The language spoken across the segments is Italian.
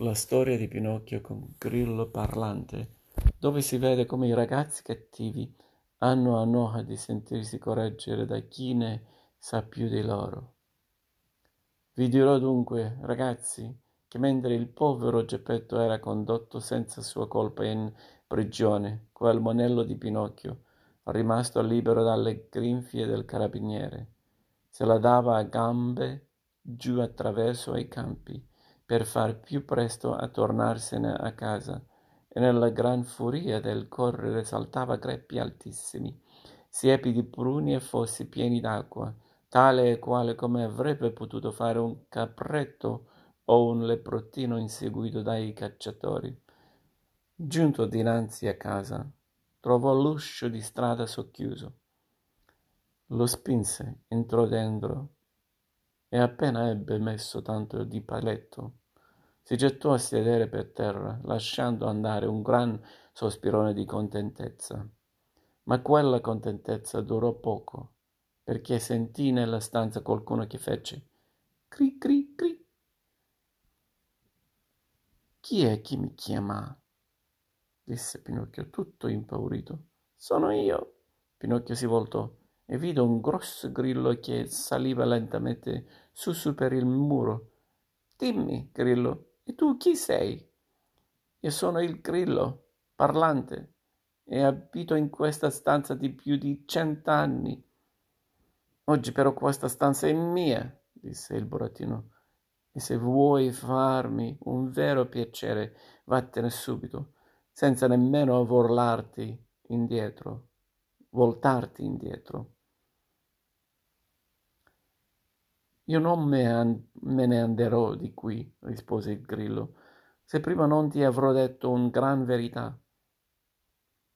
La storia di Pinocchio con Grillo parlante, dove si vede come i ragazzi cattivi hanno a noia di sentirsi correggere da chi ne sa più di loro. Vi dirò dunque, ragazzi, che mentre il povero Geppetto era condotto senza sua colpa in prigione, quel monello di Pinocchio, rimasto libero dalle grinfie del carabiniere, se la dava a gambe giù attraverso ai campi per far più presto a tornarsene a casa e nella gran furia del correre saltava greppi altissimi siepi di pruni e fossi pieni d'acqua tale e quale come avrebbe potuto fare un capretto o un leprottino inseguito dai cacciatori. Giunto dinanzi a casa trovò l'uscio di strada socchiuso. Lo spinse entrò dentro e appena ebbe messo tanto di paletto si gettò a sedere per terra lasciando andare un gran sospirone di contentezza. Ma quella contentezza durò poco perché sentì nella stanza qualcuno che fece cri cri cri. Chi è che mi chiama? disse pinocchio tutto impaurito. Sono io. Pinocchio si voltò e vide un grosso grillo che saliva lentamente su su per il muro. Dimmi grillo e tu chi sei? Io sono il grillo parlante e abito in questa stanza di più di cent'anni. Oggi però questa stanza è mia disse il burattino e se vuoi farmi un vero piacere vattene subito senza nemmeno voltarti indietro voltarti indietro io non me, an- me ne anderò di qui rispose il grillo. Se prima non ti avrò detto un gran verità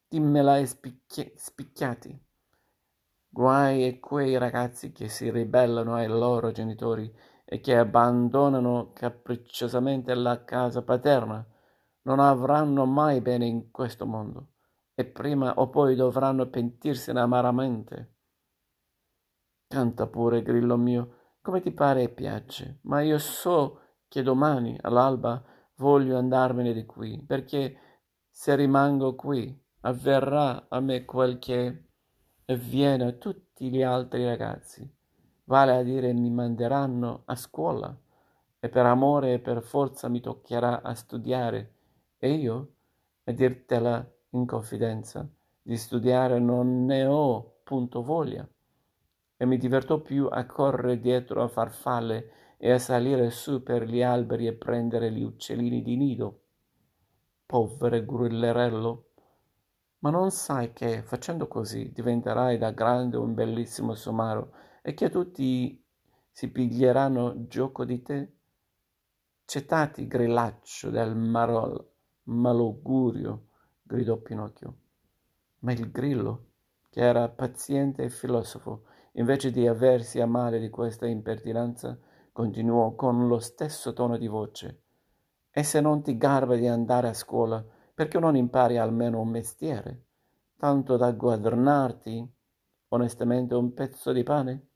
dimmela e spicchi- spicchiati. Guai a quei ragazzi che si ribellano ai loro genitori e che abbandonano capricciosamente la casa paterna non avranno mai bene in questo mondo e prima o poi dovranno pentirsene amaramente. Canta pure grillo mio come ti pare e piace, ma io so che domani all'alba voglio andarmene di qui, perché se rimango qui avverrà a me quel che avviene a tutti gli altri ragazzi, vale a dire mi manderanno a scuola e per amore e per forza mi toccherà a studiare. E io, a dirtela in confidenza, di studiare non ne ho punto voglia e mi divertò più a correre dietro a farfalle e a salire su per gli alberi e prendere gli uccellini di nido. Povero grillerello! Ma non sai che, facendo così, diventerai da grande un bellissimo somaro e che tutti si piglieranno gioco di te? Cetati, grillaccio del marol, malaugurio, gridò Pinocchio. Ma il grillo, che era paziente e filosofo, invece di aversi a male di questa impertinenza continuò con lo stesso tono di voce. E se non ti garba di andare a scuola perché non impari almeno un mestiere? Tanto da guadagnarti onestamente un pezzo di pane?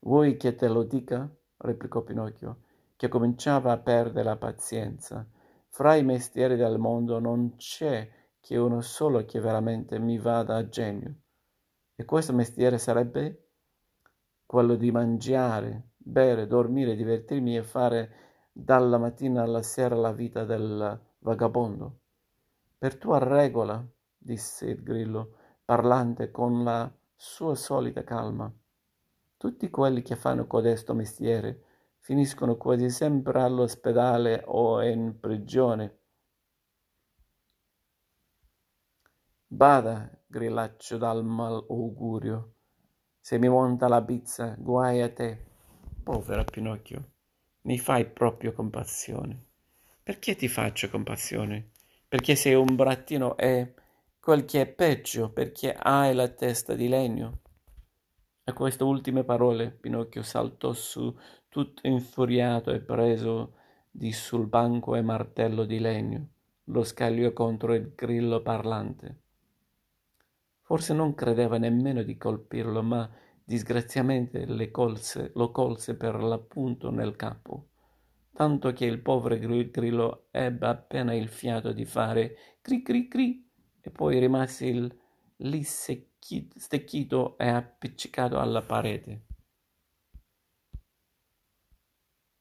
Vuoi che te lo dica? replicò pinocchio che cominciava a perdere la pazienza. Fra i mestieri del mondo non c'è che uno solo che veramente mi vada a genio e questo mestiere sarebbe quello di mangiare, bere, dormire, divertirmi e fare dalla mattina alla sera la vita del vagabondo. Per tua regola, disse il grillo, parlante con la sua solita calma. Tutti quelli che fanno codesto mestiere finiscono quasi sempre all'ospedale o in prigione. Bada, grillaccio dal malaugurio. Se mi monta la bizza, guai a te. Povera Pinocchio, mi fai proprio compassione. Perché ti faccio compassione? Perché sei un brattino e, quel che è peggio, perché hai la testa di legno. A queste ultime parole Pinocchio saltò su tutto infuriato e preso di sul banco e martello di legno, lo scagliò contro il grillo parlante. Forse non credeva nemmeno di colpirlo, ma disgraziatamente colse, lo colse per l'appunto nel capo. tanto che il povero grillo ebbe appena il fiato di fare cri cri cri e poi rimase lì stecchito e appiccicato alla parete